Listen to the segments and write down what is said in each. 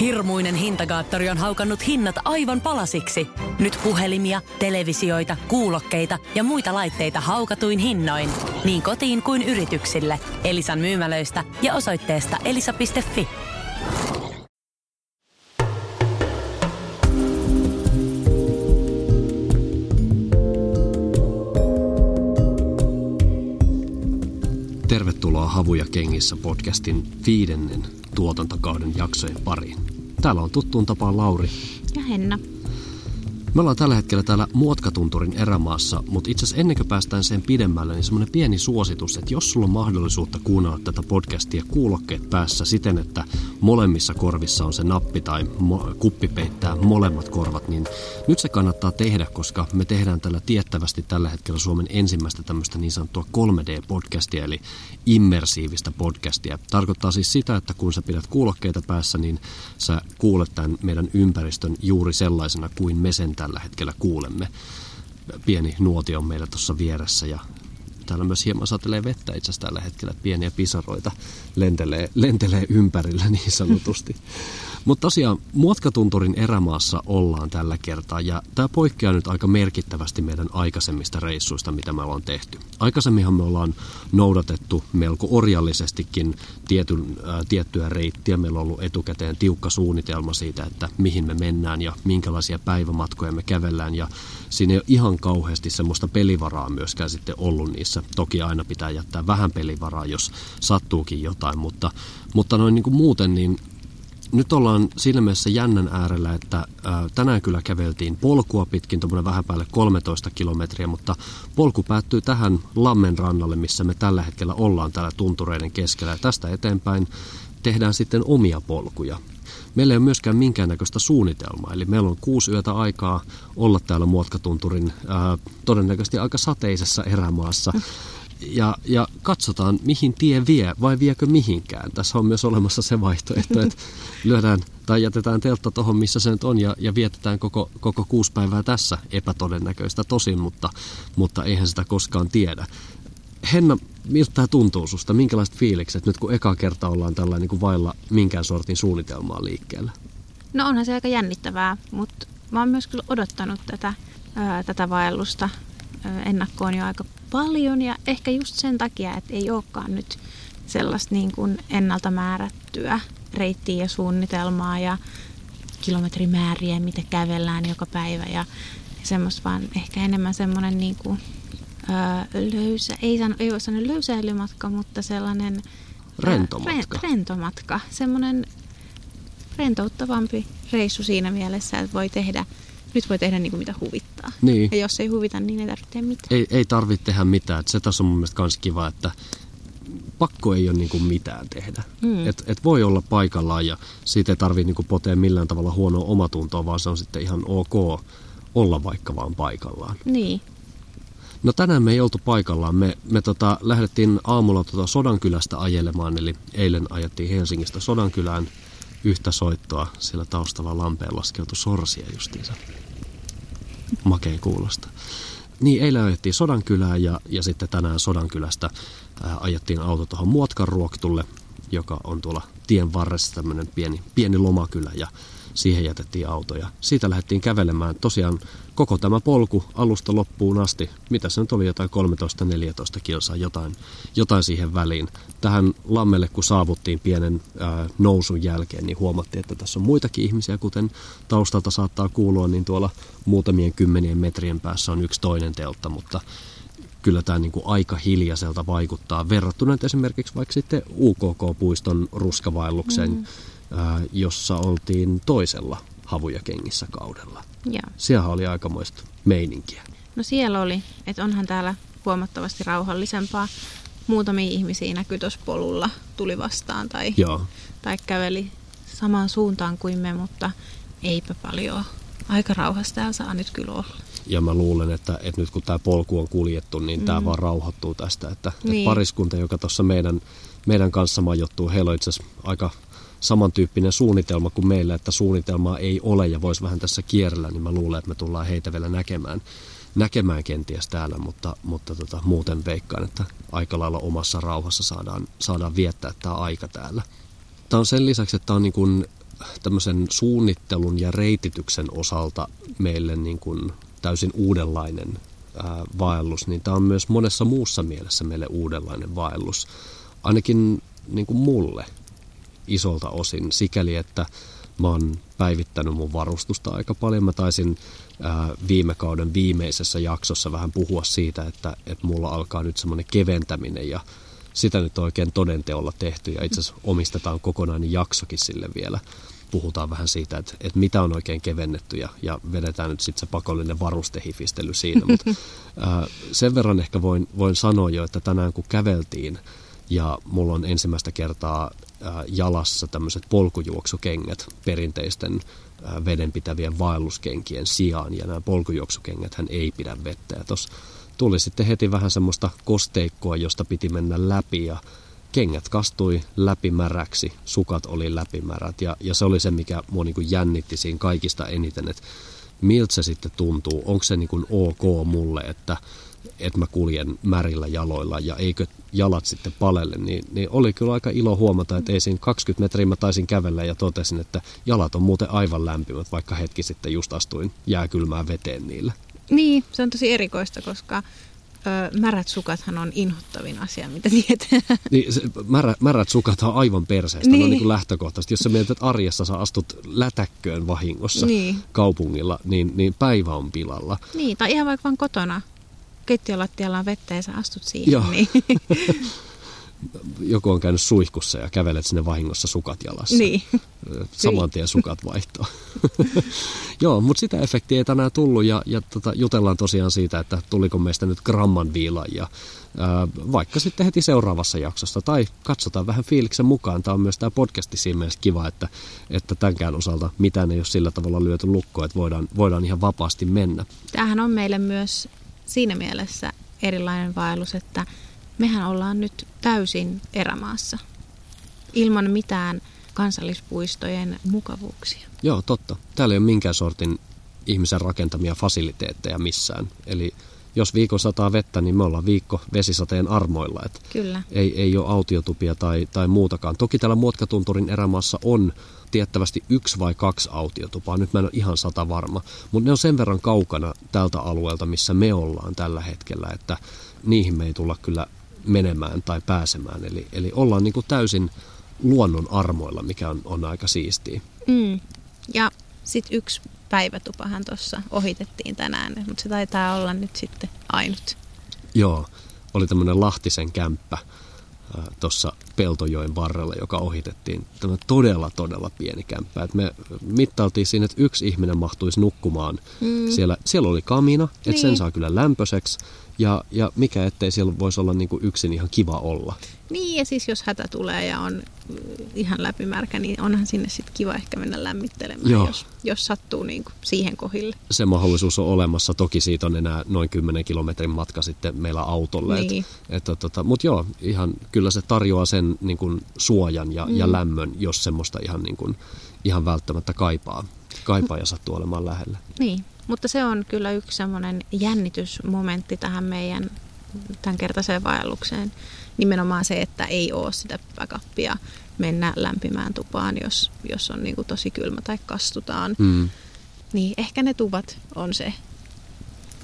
Hirmuinen hintakaattori on haukannut hinnat aivan palasiksi. Nyt puhelimia, televisioita, kuulokkeita ja muita laitteita haukatuin hinnoin. Niin kotiin kuin yrityksille. Elisan myymälöistä ja osoitteesta elisa.fi. Tervetuloa Havuja kengissä podcastin viidennen tuotantokauden jaksojen pariin. Täällä on tuttuun tapaan Lauri. Ja Henna. Me ollaan tällä hetkellä täällä Muotkatunturin erämaassa, mutta itse asiassa ennen kuin päästään sen pidemmälle, niin semmoinen pieni suositus, että jos sulla on mahdollisuutta kuunnella tätä podcastia kuulokkeet päässä siten, että molemmissa korvissa on se nappi tai mo- kuppi peittää molemmat korvat, niin nyt se kannattaa tehdä, koska me tehdään tällä tiettävästi tällä hetkellä Suomen ensimmäistä tämmöistä niin sanottua 3D-podcastia, eli immersiivistä podcastia. Tarkoittaa siis sitä, että kun sä pidät kuulokkeita päässä, niin sä kuulet tämän meidän ympäristön juuri sellaisena kuin me sen tällä hetkellä kuulemme. Pieni nuotio on meillä tuossa vieressä ja täällä myös hieman satelee vettä itse asiassa tällä hetkellä. Pieniä pisaroita lentelee, lentelee ympärillä niin sanotusti. Mutta tosiaan Muotkatunturin erämaassa ollaan tällä kertaa ja tämä poikkeaa nyt aika merkittävästi meidän aikaisemmista reissuista, mitä me ollaan tehty. Aikaisemminhan me ollaan noudatettu melko orjallisestikin tietyn, ää, tiettyä reittiä. Meillä on ollut etukäteen tiukka suunnitelma siitä, että mihin me mennään ja minkälaisia päivämatkoja me kävellään ja siinä ei ole ihan kauheasti semmoista pelivaraa myöskään sitten ollut niissä. Toki aina pitää jättää vähän pelivaraa, jos sattuukin jotain, mutta, mutta noin niin kuin muuten niin nyt ollaan siinä mielessä jännän äärellä, että ää, tänään kyllä käveltiin polkua pitkin, tuommoinen vähän päälle 13 kilometriä, mutta polku päättyy tähän Lammen rannalle, missä me tällä hetkellä ollaan täällä tuntureiden keskellä. Ja tästä eteenpäin tehdään sitten omia polkuja. Meillä ei ole myöskään minkäännäköistä suunnitelmaa, eli meillä on kuusi yötä aikaa olla täällä Muotkatunturin ää, todennäköisesti aika sateisessa erämaassa ja, ja katsotaan, mihin tie vie vai viekö mihinkään. Tässä on myös olemassa se vaihtoehto, että lyödään tai jätetään teltta tuohon, missä se nyt on ja, ja vietetään koko, koko kuusi päivää tässä. Epätodennäköistä tosin, mutta, mutta eihän sitä koskaan tiedä. Henna, miltä tämä tuntuu susta? Minkälaiset fiilikset nyt kun eka kerta ollaan tällä niin kuin vailla minkään sortin suunnitelmaa liikkeellä? No onhan se aika jännittävää, mutta mä oon myös kyllä odottanut tätä, ää, tätä vaellusta ää, ennakkoon jo aika paljon ja ehkä just sen takia, että ei olekaan nyt sellaista niin kuin ennalta määrättyä reittiä ja suunnitelmaa ja kilometrimääriä, mitä kävellään joka päivä ja semmoista vaan ehkä enemmän semmoinen niin kuin, löysä, ei, sano, ei voi sanoa löysäilymatka, mutta sellainen Rentomatka. Re, rentomatka, semmoinen rentouttavampi reissu siinä mielessä, että voi tehdä, nyt voi tehdä niin kuin mitä huvittaa. Niin. Ja jos ei huvita, niin ei tarvitse tehdä mitään. Ei, ei tarvitse tehdä mitään. Et se taas on mun mielestä myös kiva, että pakko ei ole niin kuin mitään tehdä. Mm. Et, et voi olla paikallaan ja siitä ei tarvitse niin kuin potea millään tavalla huonoa omatuntoa, vaan se on sitten ihan ok olla vaikka vaan paikallaan. Niin. No tänään me ei oltu paikallaan. Me, me tota, lähdettiin aamulla tota Sodankylästä ajelemaan, eli eilen ajettiin Helsingistä Sodankylään yhtä soittoa. Siellä taustalla lampeen laskeutui sorsia justiinsa. Makeen kuulosta. Niin, eilen ajettiin Sodankylään ja, ja sitten tänään Sodankylästä ää, ajettiin auto tuohon Muotkaruoktulle, joka on tuolla tien varressa tämmöinen pieni, pieni lomakylä ja siihen jätettiin auto ja siitä lähdettiin kävelemään tosiaan koko tämä polku alusta loppuun asti. Mitä se nyt oli, jotain 13-14 kilsaa, jotain, jotain siihen väliin. Tähän lammelle kun saavuttiin pienen ää, nousun jälkeen, niin huomattiin, että tässä on muitakin ihmisiä, kuten taustalta saattaa kuulua, niin tuolla muutamien kymmenien metrien päässä on yksi toinen teltta, mutta kyllä tämä niin kuin aika hiljaiselta vaikuttaa verrattuna esimerkiksi vaikka sitten UKK-puiston ruskavaellukseen, mm. Jossa oltiin toisella havuja kengissä kaudella. Joo. Siellä oli aikamoista meininkiä. No siellä oli, että onhan täällä huomattavasti rauhallisempaa. Muutamia ihmisiä näkyi tuossa polulla, tuli vastaan tai, Joo. tai käveli samaan suuntaan kuin me, mutta eipä paljon. Aika rauhassa täällä saa nyt kyllä olla. Ja mä luulen, että, että nyt kun tämä polku on kuljettu, niin mm. tämä vaan rauhoittuu tästä. Että, niin. Niin. että pariskunta, joka tuossa meidän, meidän kanssa majoittuu, heillä on itse asiassa aika samantyyppinen suunnitelma kuin meillä, että suunnitelmaa ei ole ja voisi vähän tässä kierrellä, niin mä luulen, että me tullaan heitä vielä näkemään, näkemään kenties täällä, mutta, mutta tota, muuten veikkaan, että aika lailla omassa rauhassa saadaan, saadaan viettää tämä aika täällä. Tämä on sen lisäksi, että tämä on niin kuin tämmöisen suunnittelun ja reitityksen osalta meille niin kuin täysin uudenlainen ää, vaellus, niin tämä on myös monessa muussa mielessä meille uudenlainen vaellus. Ainakin niin kuin mulle isolta osin sikäli, että mä oon päivittänyt mun varustusta aika paljon. Mä taisin ää, viime kauden viimeisessä jaksossa vähän puhua siitä, että, että mulla alkaa nyt semmoinen keventäminen ja sitä nyt oikein todenteolla tehty ja itse asiassa omistetaan kokonainen jaksokin sille vielä. Puhutaan vähän siitä, että, että mitä on oikein kevennetty ja, ja vedetään nyt sitten se pakollinen varustehifistely siinä. Mutta sen verran ehkä voin, voin sanoa jo, että tänään kun käveltiin ja mulla on ensimmäistä kertaa ää, jalassa tämmöiset polkujuoksukengät perinteisten ää, vedenpitävien vaelluskenkien sijaan. Ja nämä polkujuoksukengät hän ei pidä vettä. Ja tuossa tuli sitten heti vähän semmoista kosteikkoa, josta piti mennä läpi ja kengät kastui läpimäräksi, sukat oli läpimärät ja, ja se oli se, mikä mua niin jännitti siinä kaikista eniten, että miltä se sitten tuntuu, onko se niin ok mulle, että, että mä kuljen märillä jaloilla ja eikö jalat sitten palelle, niin, niin oli kyllä aika ilo huomata, että ei siinä 20 metriä mä taisin kävellä ja totesin, että jalat on muuten aivan lämpimät, vaikka hetki sitten just astuin jääkylmään veteen niillä. Niin, se on tosi erikoista, koska ö, märät sukathan on inhottavin asia, mitä tietää. Niin, se, märä, märät sukat on aivan perseestä, niin. no niin kuin lähtökohtaisesti. Jos sä mietit, että arjessa sä astut lätäkköön vahingossa niin. kaupungilla, niin, niin päivä on pilalla. Niin, tai ihan vaikka vaan kotona. Keittiölattialla on vettä ja sä astut siihen. Joo. Niin. joku on käynyt suihkussa ja kävelet sinne vahingossa sukat jalassa. Niin. Saman tien sukat vaihtoa. Joo, mutta sitä efektiä ei tänään tullut ja, ja tota, jutellaan tosiaan siitä, että tuliko meistä nyt gramman viilaajia. Vaikka sitten heti seuraavassa jaksossa tai katsotaan vähän fiiliksen mukaan. Tämä on myös tämä podcasti siinä mielessä kiva, että, että tämänkään osalta mitään ei ole sillä tavalla lyöty lukkoon, että voidaan, voidaan ihan vapaasti mennä. Tämähän on meille myös siinä mielessä erilainen vaellus, että mehän ollaan nyt täysin erämaassa ilman mitään kansallispuistojen mukavuuksia. Joo, totta. Täällä ei ole minkään sortin ihmisen rakentamia fasiliteetteja missään. Eli jos viikon sataa vettä, niin me ollaan viikko vesisateen armoilla. Et Kyllä. Ei, ei ole autiotupia tai, tai muutakaan. Toki täällä Muotkatunturin erämaassa on tiettävästi yksi vai kaksi autiotupaa. Nyt mä en ole ihan sata varma. Mutta ne on sen verran kaukana tältä alueelta, missä me ollaan tällä hetkellä, että niihin me ei tulla kyllä menemään tai pääsemään. Eli, eli ollaan niin kuin täysin luonnon armoilla, mikä on, on aika siistiä. Mm. Ja sitten yksi päivätupahan tuossa ohitettiin tänään, mutta se taitaa olla nyt sitten ainut. Joo, oli tämmöinen Lahtisen kämppä tuossa Peltojoen varrella, joka ohitettiin. Tämä todella, todella pieni kämppä. Et me mittailtiin siinä, että yksi ihminen mahtuisi nukkumaan. Mm. Siellä, siellä oli kamina, että niin. sen saa kyllä lämpöiseksi. Ja, ja mikä ettei siellä voisi olla niin kuin yksin ihan kiva olla. Niin, ja siis jos hätä tulee ja on ihan läpimärkä, niin onhan sinne sitten kiva ehkä mennä lämmittelemään, Joo. jos, jos sattuu niin kuin siihen kohille. Se mahdollisuus on olemassa. Toki siitä on enää noin 10 kilometrin matka sitten meillä autolle. Niin. Et, et, tota, Mutta joo, ihan, kyllä se tarjoaa sen niin kuin suojan ja, mm. ja lämmön, jos semmoista ihan, niin kuin, ihan välttämättä kaipaa, kaipaa ja sattuu olemaan lähellä. Niin, mutta se on kyllä yksi semmoinen jännitysmomentti tähän meidän tämänkertaiseen vaellukseen. Nimenomaan se, että ei ole sitä backupia mennä lämpimään tupaan, jos, jos on niin kuin tosi kylmä tai kastutaan. Mm. Niin ehkä ne tuvat on se,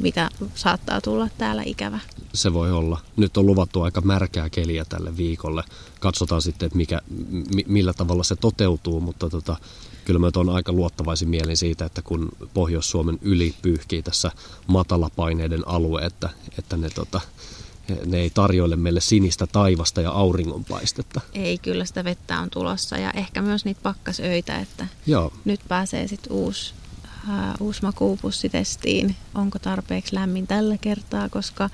mitä saattaa tulla täällä ikävä. Se voi olla. Nyt on luvattu aika märkää keliä tälle viikolle. Katsotaan sitten, että mikä, millä tavalla se toteutuu, mutta tota, kyllä mä on aika luottavaisin mielin siitä, että kun Pohjois-Suomen yli pyyhkii tässä matalapaineiden alue, että, että ne, tota, ne ei tarjoile meille sinistä taivasta ja auringonpaistetta. Ei, kyllä sitä vettä on tulossa ja ehkä myös niitä pakkasöitä, että Joo. nyt pääsee sitten uusi, uh, uusi makuupussitestiin. Onko tarpeeksi lämmin tällä kertaa, koska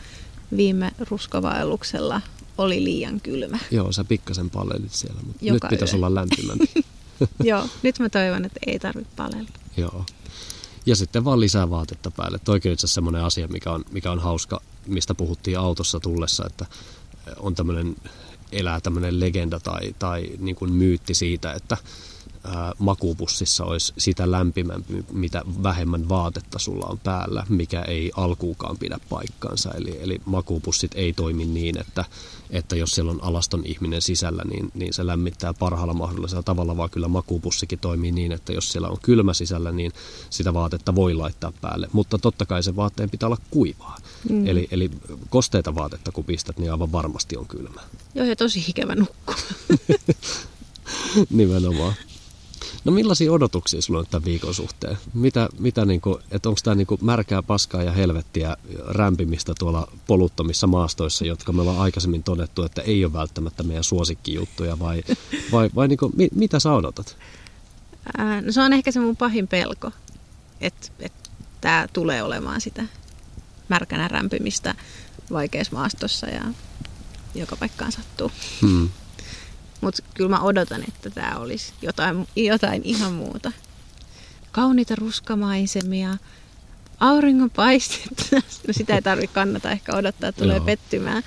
viime ruskavaelluksella oli liian kylmä. Joo, sä pikkasen palelit siellä, mutta Joka nyt pitäisi yö. olla lämpimämpi. Joo, nyt mä toivon, että ei tarvitse palella. Joo. Ja sitten vaan lisää vaatetta päälle. Toikin itse semmoinen asia, mikä on, mikä on hauska, mistä puhuttiin autossa tullessa, että on tämmöinen, elää tämmöinen legenda tai, tai niin kuin myytti siitä, että makuupussissa olisi sitä lämpimämpi, mitä vähemmän vaatetta sulla on päällä, mikä ei alkuukaan pidä paikkaansa. Eli, eli makuupussit ei toimi niin, että, että jos siellä on alaston ihminen sisällä, niin, niin se lämmittää parhaalla mahdollisella tavalla, vaan kyllä makuupussikin toimii niin, että jos siellä on kylmä sisällä, niin sitä vaatetta voi laittaa päälle. Mutta totta kai se vaatteen pitää olla kuivaa. Mm. Eli, eli kosteita vaatetta kun pistät, niin aivan varmasti on kylmä. Joo, ja tosi ikävä nukkua. Nimenomaan. No millaisia odotuksia sulla on tämän viikon suhteen? Mitä, mitä niinku, että onko tämä niinku märkää paskaa ja helvettiä rämpimistä tuolla poluttomissa maastoissa, jotka me ollaan aikaisemmin todettu, että ei ole välttämättä meidän suosikkijuttuja, vai, vai, vai niinku, mi, mitä sä odotat? Ää, no se on ehkä se mun pahin pelko, että et tämä tulee olemaan sitä märkänä rämpimistä vaikeassa maastossa ja joka paikkaan sattuu. Hmm. Mutta kyllä mä odotan, että tämä olisi jotain, jotain ihan muuta. Kauniita ruskamaisemia, auringonpaistetta. No sitä ei tarvitse kannata ehkä odottaa, että tulee Joo. pettymään.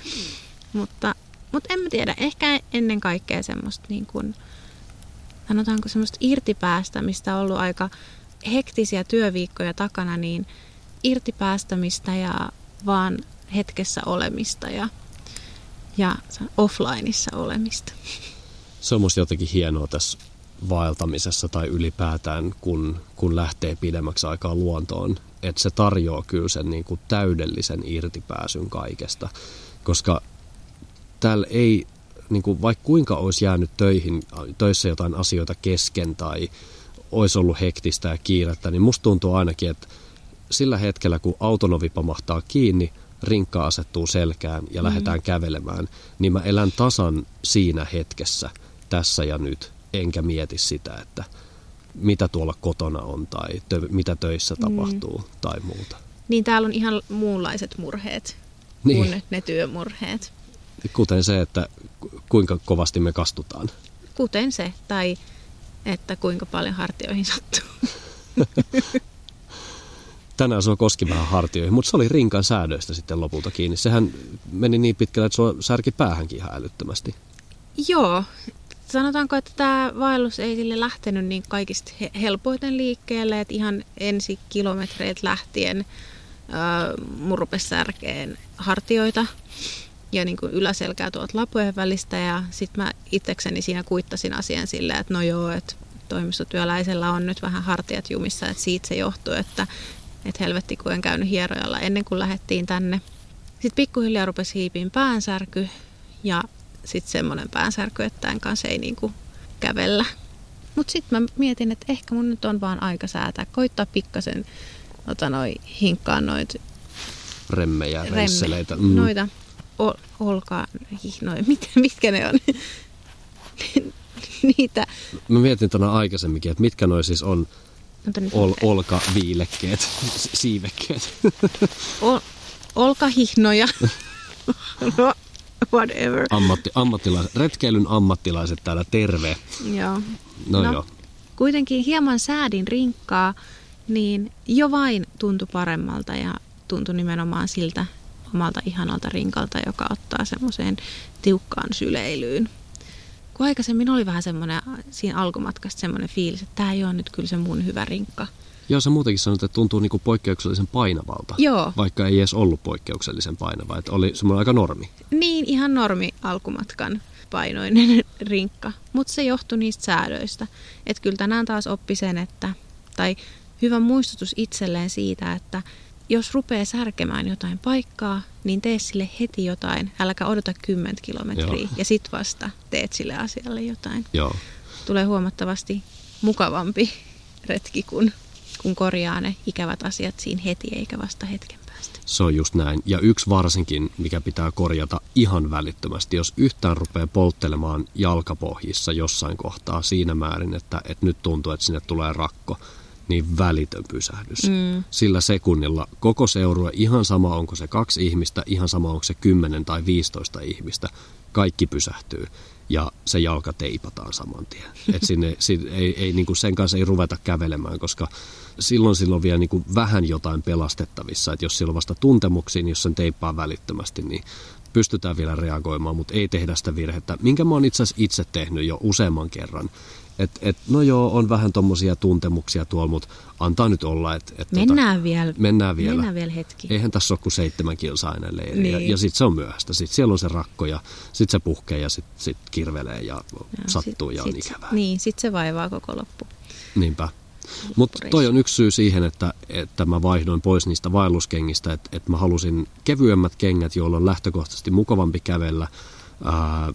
Mutta, mutta en mä tiedä, ehkä ennen kaikkea semmoista niin kuin, sanotaanko semmoista irtipäästämistä on ollut aika hektisiä työviikkoja takana, niin irtipäästämistä ja vaan hetkessä olemista ja, ja offlineissa olemista se on musta jotenkin hienoa tässä vaeltamisessa tai ylipäätään, kun, kun lähtee pidemmäksi aikaa luontoon, että se tarjoaa kyllä sen niin kuin täydellisen irtipääsyn kaikesta, koska täällä ei, niin kuin vaikka kuinka olisi jäänyt töihin, töissä jotain asioita kesken tai olisi ollut hektistä ja kiirettä, niin musta tuntuu ainakin, että sillä hetkellä, kun autonovi pamahtaa kiinni, rinkka asettuu selkään ja mm. lähdetään kävelemään, niin mä elän tasan siinä hetkessä – tässä ja nyt, enkä mieti sitä, että mitä tuolla kotona on tai tö, mitä töissä mm. tapahtuu mm. tai muuta. Niin täällä on ihan muunlaiset murheet niin. kuin ne työmurheet. Kuten se, että kuinka kovasti me kastutaan. Kuten se, tai että kuinka paljon hartioihin sattuu. Tänään se koski vähän hartioihin, mutta se oli rinkan säädöistä sitten lopulta kiinni. Sehän meni niin pitkälle, että se särki päähänkin ihan älyttömästi. Joo, sanotaanko, että tämä vaellus ei sille lähtenyt niin kaikista helpoiten liikkeelle, että ihan ensi kilometreiltä lähtien äh, murpes särkeen hartioita ja niin kuin yläselkää tuolta lapujen välistä ja sitten mä itsekseni siinä kuittasin asian silleen, että no joo, että toimistotyöläisellä on nyt vähän hartiat jumissa, että siitä se johtuu, että, että helvetti kun en käynyt hierojalla ennen kuin lähdettiin tänne. Sitten pikkuhiljaa rupesi hiipiin päänsärky ja sitten semmoinen päänsärky, että tämän kanssa ei niinku kävellä. Mutta sitten mä mietin, että ehkä mun nyt on vaan aika säätää. Koittaa pikkasen ota noi, hinkkaa noit remmejä, remme, reisseleitä. Mm. Noita ol, olkaa, noin, mit, mitkä ne on? Niitä. Mä mietin tuona aikaisemminkin, että mitkä noi siis on ol, olkaviilekkeet, siivekkeet. Ol, olkahihnoja. no, whatever. Ammatti, ammattilaiset, retkeilyn ammattilaiset täällä terve. Joo. No, no joo. Kuitenkin hieman säädin rinkkaa, niin jo vain tuntui paremmalta ja tuntui nimenomaan siltä omalta ihanalta rinkalta, joka ottaa semmoiseen tiukkaan syleilyyn. Kun aikaisemmin oli vähän semmoinen siinä alkumatkasta semmoinen fiilis, että tämä ei ole nyt kyllä se mun hyvä rinkka. Joo, sä muutenkin sanoit, että tuntuu niinku poikkeuksellisen painavalta. Joo. Vaikka ei edes ollut poikkeuksellisen painava. Että oli semmoinen aika normi. Niin, ihan normi alkumatkan painoinen rinkka. Mutta se johtui niistä säädöistä. Että kyllä tänään taas oppi sen, että, tai hyvä muistutus itselleen siitä, että jos rupeaa särkemään jotain paikkaa, niin tee sille heti jotain. Äläkä odota 10 kilometriä Joo. ja sit vasta teet sille asialle jotain. Joo. Tulee huomattavasti mukavampi retki, kun kun korjaa ne ikävät asiat siinä heti eikä vasta hetken päästä. Se on just näin. Ja yksi varsinkin, mikä pitää korjata ihan välittömästi, jos yhtään rupeaa polttelemaan jalkapohjissa jossain kohtaa siinä määrin, että, että nyt tuntuu, että sinne tulee rakko, niin välitön pysähdys. Mm. Sillä sekunnilla koko seurue, ihan sama onko se kaksi ihmistä, ihan sama onko se kymmenen tai 15 ihmistä, kaikki pysähtyy ja se jalka teipataan saman tien. Et sinne, sinne, ei, ei, niin kuin sen kanssa ei ruveta kävelemään, koska silloin silloin vielä niin kuin vähän jotain pelastettavissa. Että jos sillä on vasta tuntemuksiin, niin jos sen teippaa välittömästi, niin pystytään vielä reagoimaan, mutta ei tehdä sitä virhettä, minkä mä oon itse asiassa itse tehnyt jo useamman kerran. Et, et, no joo, on vähän tommosia tuntemuksia tuolla, mutta antaa nyt olla. Et, et mennään, tota, vielä, mennään vielä. Mennään vielä hetki. Eihän tässä ole kuin seitsemän kilsaa enää leiri. Niin. Ja, ja sitten se on myöhäistä. Sitten siellä on se rakko ja sitten se puhkee ja sitten sit kirvelee ja no, sattuu sit, ja on sit, ikävää. Niin, sitten se vaivaa koko loppu. Niinpä. Mutta toi on yksi syy siihen, että, että mä vaihdoin pois niistä vaelluskengistä, että, että mä halusin kevyemmät kengät, joilla on lähtökohtaisesti mukavampi kävellä. Ää,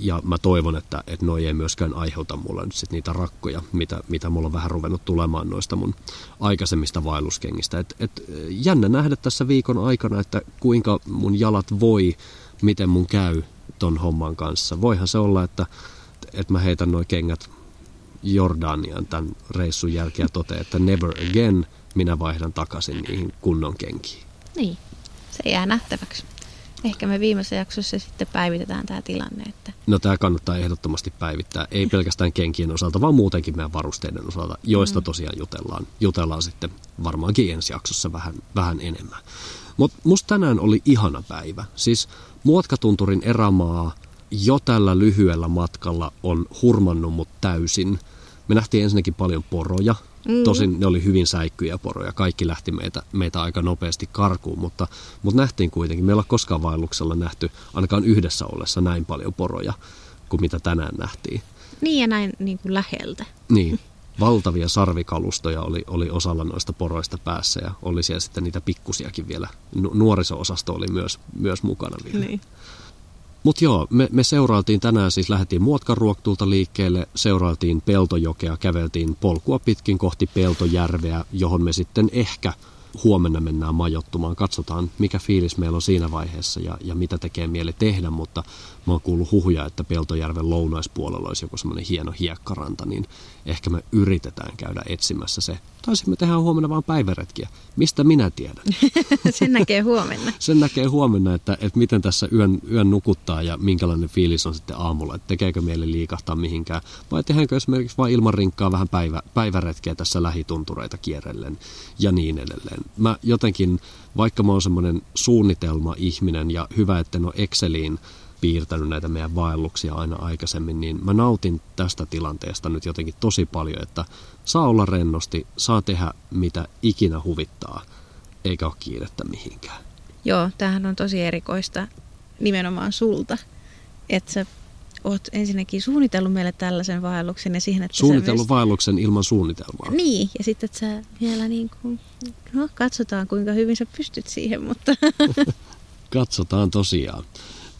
ja mä toivon, että, että noi ei myöskään aiheuta mulle nyt sit niitä rakkoja, mitä, mitä mulla on vähän ruvennut tulemaan noista mun aikaisemmista vaelluskengistä. Et, et, jännä nähdä tässä viikon aikana, että kuinka mun jalat voi, miten mun käy ton homman kanssa. Voihan se olla, että, että mä heitän nuo kengät Jordanian tämän reissun jälkeen ja toteaa, että never again minä vaihdan takaisin niihin kunnon kenkiin. Niin, se jää nähtäväksi. Ehkä me viimeisessä jaksossa sitten päivitetään tämä tilanne. Että... No tämä kannattaa ehdottomasti päivittää, ei pelkästään kenkien osalta, vaan muutenkin meidän varusteiden osalta, joista mm. tosiaan jutellaan, jutellaan sitten varmaankin ensi jaksossa vähän, vähän enemmän. Mutta musta tänään oli ihana päivä. Siis Muotkatunturin erämaa jo tällä lyhyellä matkalla on hurmannut mut täysin – me nähtiin ensinnäkin paljon poroja. Mm. Tosin ne oli hyvin säikkyjä poroja. Kaikki lähti meitä, meitä aika nopeasti karkuun, mutta, mutta nähtiin kuitenkin. Meillä ei koskaan vaelluksella nähty ainakaan yhdessä ollessa näin paljon poroja kuin mitä tänään nähtiin. Niin ja näin niin kuin läheltä. Niin. Valtavia sarvikalustoja oli, oli osalla noista poroista päässä ja oli siellä sitten niitä pikkusiakin vielä. Nuoriso-osasto oli myös, myös mukana vielä. Niin. Mutta joo, me, me seurailtiin tänään, siis lähdettiin Muotkaruoktulta liikkeelle, seurailtiin Peltojokea, käveltiin polkua pitkin kohti Peltojärveä, johon me sitten ehkä huomenna mennään majottumaan. Katsotaan, mikä fiilis meillä on siinä vaiheessa ja, ja mitä tekee mieli tehdä, mutta mä oon kuullut huhuja, että Peltojärven lounaispuolella olisi joku semmoinen hieno hiekkaranta, niin ehkä me yritetään käydä etsimässä se. Taisimme tehdä huomenna vain päiväretkiä. Mistä minä tiedän? Sen näkee huomenna. Sen näkee huomenna, että, että miten tässä yön, yön nukuttaa ja minkälainen fiilis on sitten aamulla. Että tekeekö mieli liikahtaa mihinkään vai tehdäänkö esimerkiksi vain ilman rinkkaa vähän päivä, päiväretkiä tässä lähituntureita kierrellen ja niin edelleen. Mä jotenkin, vaikka mä oon semmoinen suunnitelma-ihminen ja hyvä, että ole Exceliin piirtänyt näitä meidän vaelluksia aina aikaisemmin, niin mä nautin tästä tilanteesta nyt jotenkin tosi paljon, että saa olla rennosti, saa tehdä mitä ikinä huvittaa, eikä ole kiirettä mihinkään. Joo, tämähän on tosi erikoista nimenomaan sulta, että sä oot ensinnäkin suunnitellut meille tällaisen vaelluksen ja siihen, että Suunnitellut myös... vaelluksen ilman suunnitelmaa. Niin, ja sitten että sä vielä niin kuin, no katsotaan kuinka hyvin sä pystyt siihen, mutta... katsotaan tosiaan.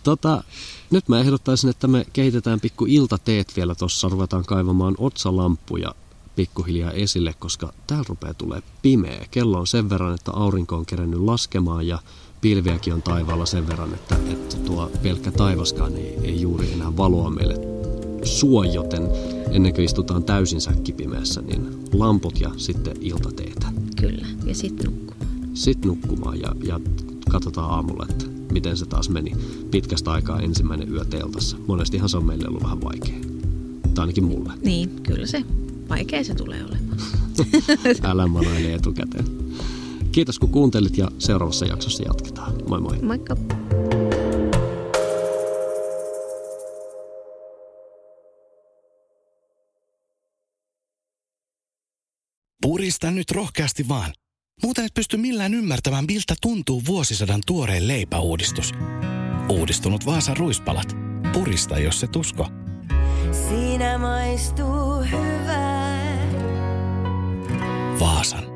Tota, nyt mä ehdottaisin, että me kehitetään pikku iltateet vielä tuossa, ruvetaan kaivamaan otsalamppuja pikkuhiljaa esille, koska täällä rupeaa tulee pimeä. Kello on sen verran, että aurinko on kerännyt laskemaan ja pilviäkin on taivaalla sen verran, että, että tuo pelkkä taivaskaan ei, ei juuri enää valoa meille suo, joten ennen kuin istutaan täysin säkkipimeässä, niin lamput ja sitten iltateetä. Kyllä, ja sitten nukkumaan. Sitten nukkumaan ja, ja katsotaan aamulla, että miten se taas meni pitkästä aikaa ensimmäinen yö teltassa. Monestihan se on meille ollut vähän vaikea. Tai ainakin mulle. Niin, kyllä se. Vaikea se tulee olemaan. Älä manaile etukäteen. Kiitos kun kuuntelit ja seuraavassa jaksossa jatketaan. Moi moi. Moikka. Purista nyt rohkeasti vaan. Muuten et pysty millään ymmärtämään, miltä tuntuu vuosisadan tuoreen leipäuudistus. Uudistunut Vaasan ruispalat. Purista, jos se tusko. Siinä maistuu hyvä. Vaasan.